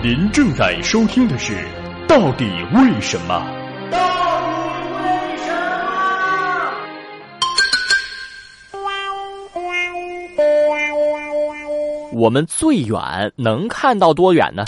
您正在收听的是《到底为什么》。到为什么？我们最远能看到多远呢？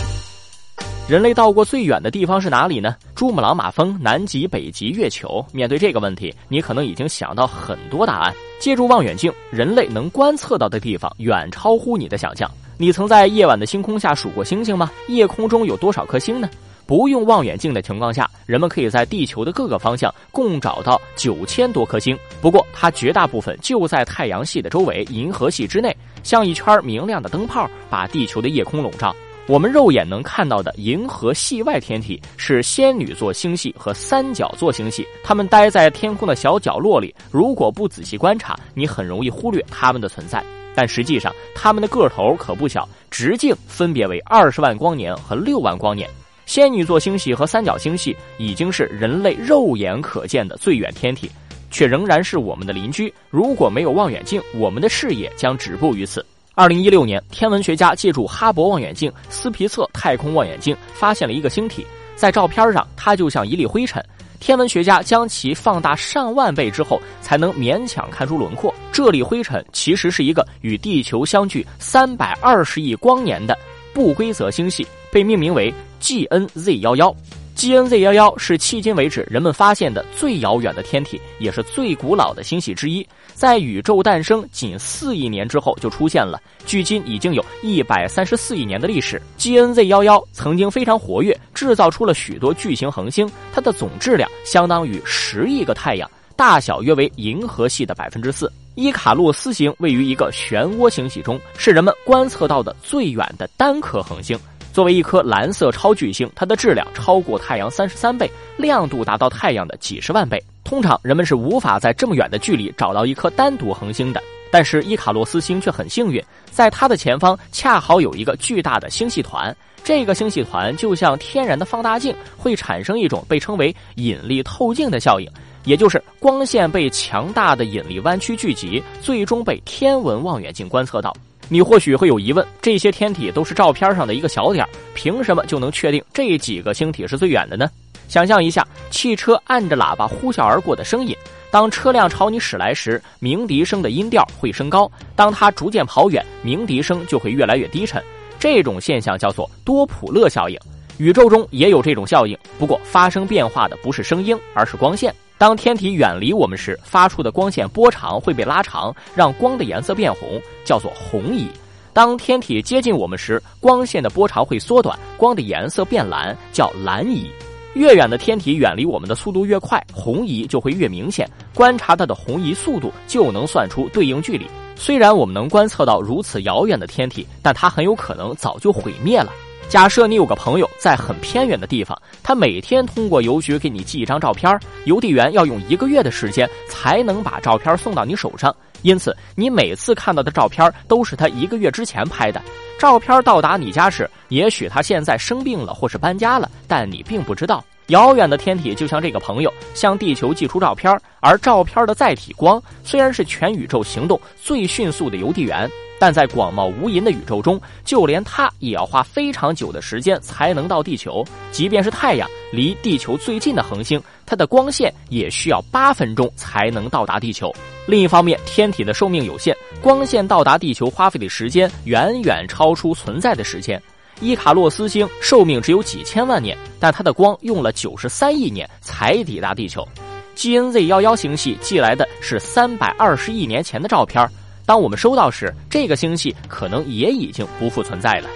人类到过最远的地方是哪里呢？珠穆朗玛峰、南极、北极、月球。面对这个问题，你可能已经想到很多答案。借助望远镜，人类能观测到的地方远超乎你的想象。你曾在夜晚的星空下数过星星吗？夜空中有多少颗星呢？不用望远镜的情况下，人们可以在地球的各个方向共找到九千多颗星。不过，它绝大部分就在太阳系的周围，银河系之内，像一圈明亮的灯泡，把地球的夜空笼罩。我们肉眼能看到的银河系外天体是仙女座星系和三角座星系，它们待在天空的小角落里。如果不仔细观察，你很容易忽略它们的存在。但实际上，它们的个头可不小，直径分别为二十万光年和六万光年。仙女座星系和三角星系已经是人类肉眼可见的最远天体，却仍然是我们的邻居。如果没有望远镜，我们的视野将止步于此。二零一六年，天文学家借助哈勃望远镜、斯皮策太空望远镜发现了一个星体，在照片上，它就像一粒灰尘。天文学家将其放大上万倍之后，才能勉强看出轮廓。这里灰尘其实是一个与地球相距三百二十亿光年的不规则星系，被命名为 GNZ 幺幺。GNZ 幺幺是迄今为止人们发现的最遥远的天体，也是最古老的星系之一。在宇宙诞生仅四亿年之后就出现了，距今已经有一百三十四亿年的历史。GNZ 幺幺曾经非常活跃，制造出了许多巨型恒星，它的总质量相当于十亿个太阳，大小约为银河系的百分之四。伊卡洛斯星位于一个漩涡星系中，是人们观测到的最远的单颗恒星。作为一颗蓝色超巨星，它的质量超过太阳三十三倍，亮度达到太阳的几十万倍。通常人们是无法在这么远的距离找到一颗单独恒星的。但是伊卡洛斯星却很幸运，在它的前方恰好有一个巨大的星系团。这个星系团就像天然的放大镜，会产生一种被称为引力透镜的效应，也就是光线被强大的引力弯曲聚集，最终被天文望远镜观测到。你或许会有疑问：这些天体都是照片上的一个小点儿凭什么就能确定这几个星体是最远的呢？想象一下，汽车按着喇叭呼啸而过的声音。当车辆朝你驶来时，鸣笛声的音调会升高；当它逐渐跑远，鸣笛声就会越来越低沉。这种现象叫做多普勒效应。宇宙中也有这种效应，不过发生变化的不是声音，而是光线。当天体远离我们时，发出的光线波长会被拉长，让光的颜色变红，叫做红移；当天体接近我们时，光线的波长会缩短，光的颜色变蓝，叫蓝移。越远的天体远离我们的速度越快，红移就会越明显。观察它的红移速度，就能算出对应距离。虽然我们能观测到如此遥远的天体，但它很有可能早就毁灭了。假设你有个朋友在很偏远的地方，他每天通过邮局给你寄一张照片，邮递员要用一个月的时间才能把照片送到你手上。因此，你每次看到的照片都是他一个月之前拍的。照片到达你家时，也许他现在生病了或是搬家了，但你并不知道。遥远的天体就像这个朋友，向地球寄出照片，而照片的载体光虽然是全宇宙行动最迅速的邮递员。但在广袤无垠的宇宙中，就连它也要花非常久的时间才能到地球。即便是太阳，离地球最近的恒星，它的光线也需要八分钟才能到达地球。另一方面，天体的寿命有限，光线到达地球花费的时间远远超出存在的时间。伊卡洛斯星寿命只有几千万年，但它的光用了九十三亿年才抵达地球。GNZ 幺幺星系寄来的是三百二十亿年前的照片。当我们收到时，这个星系可能也已经不复存在了。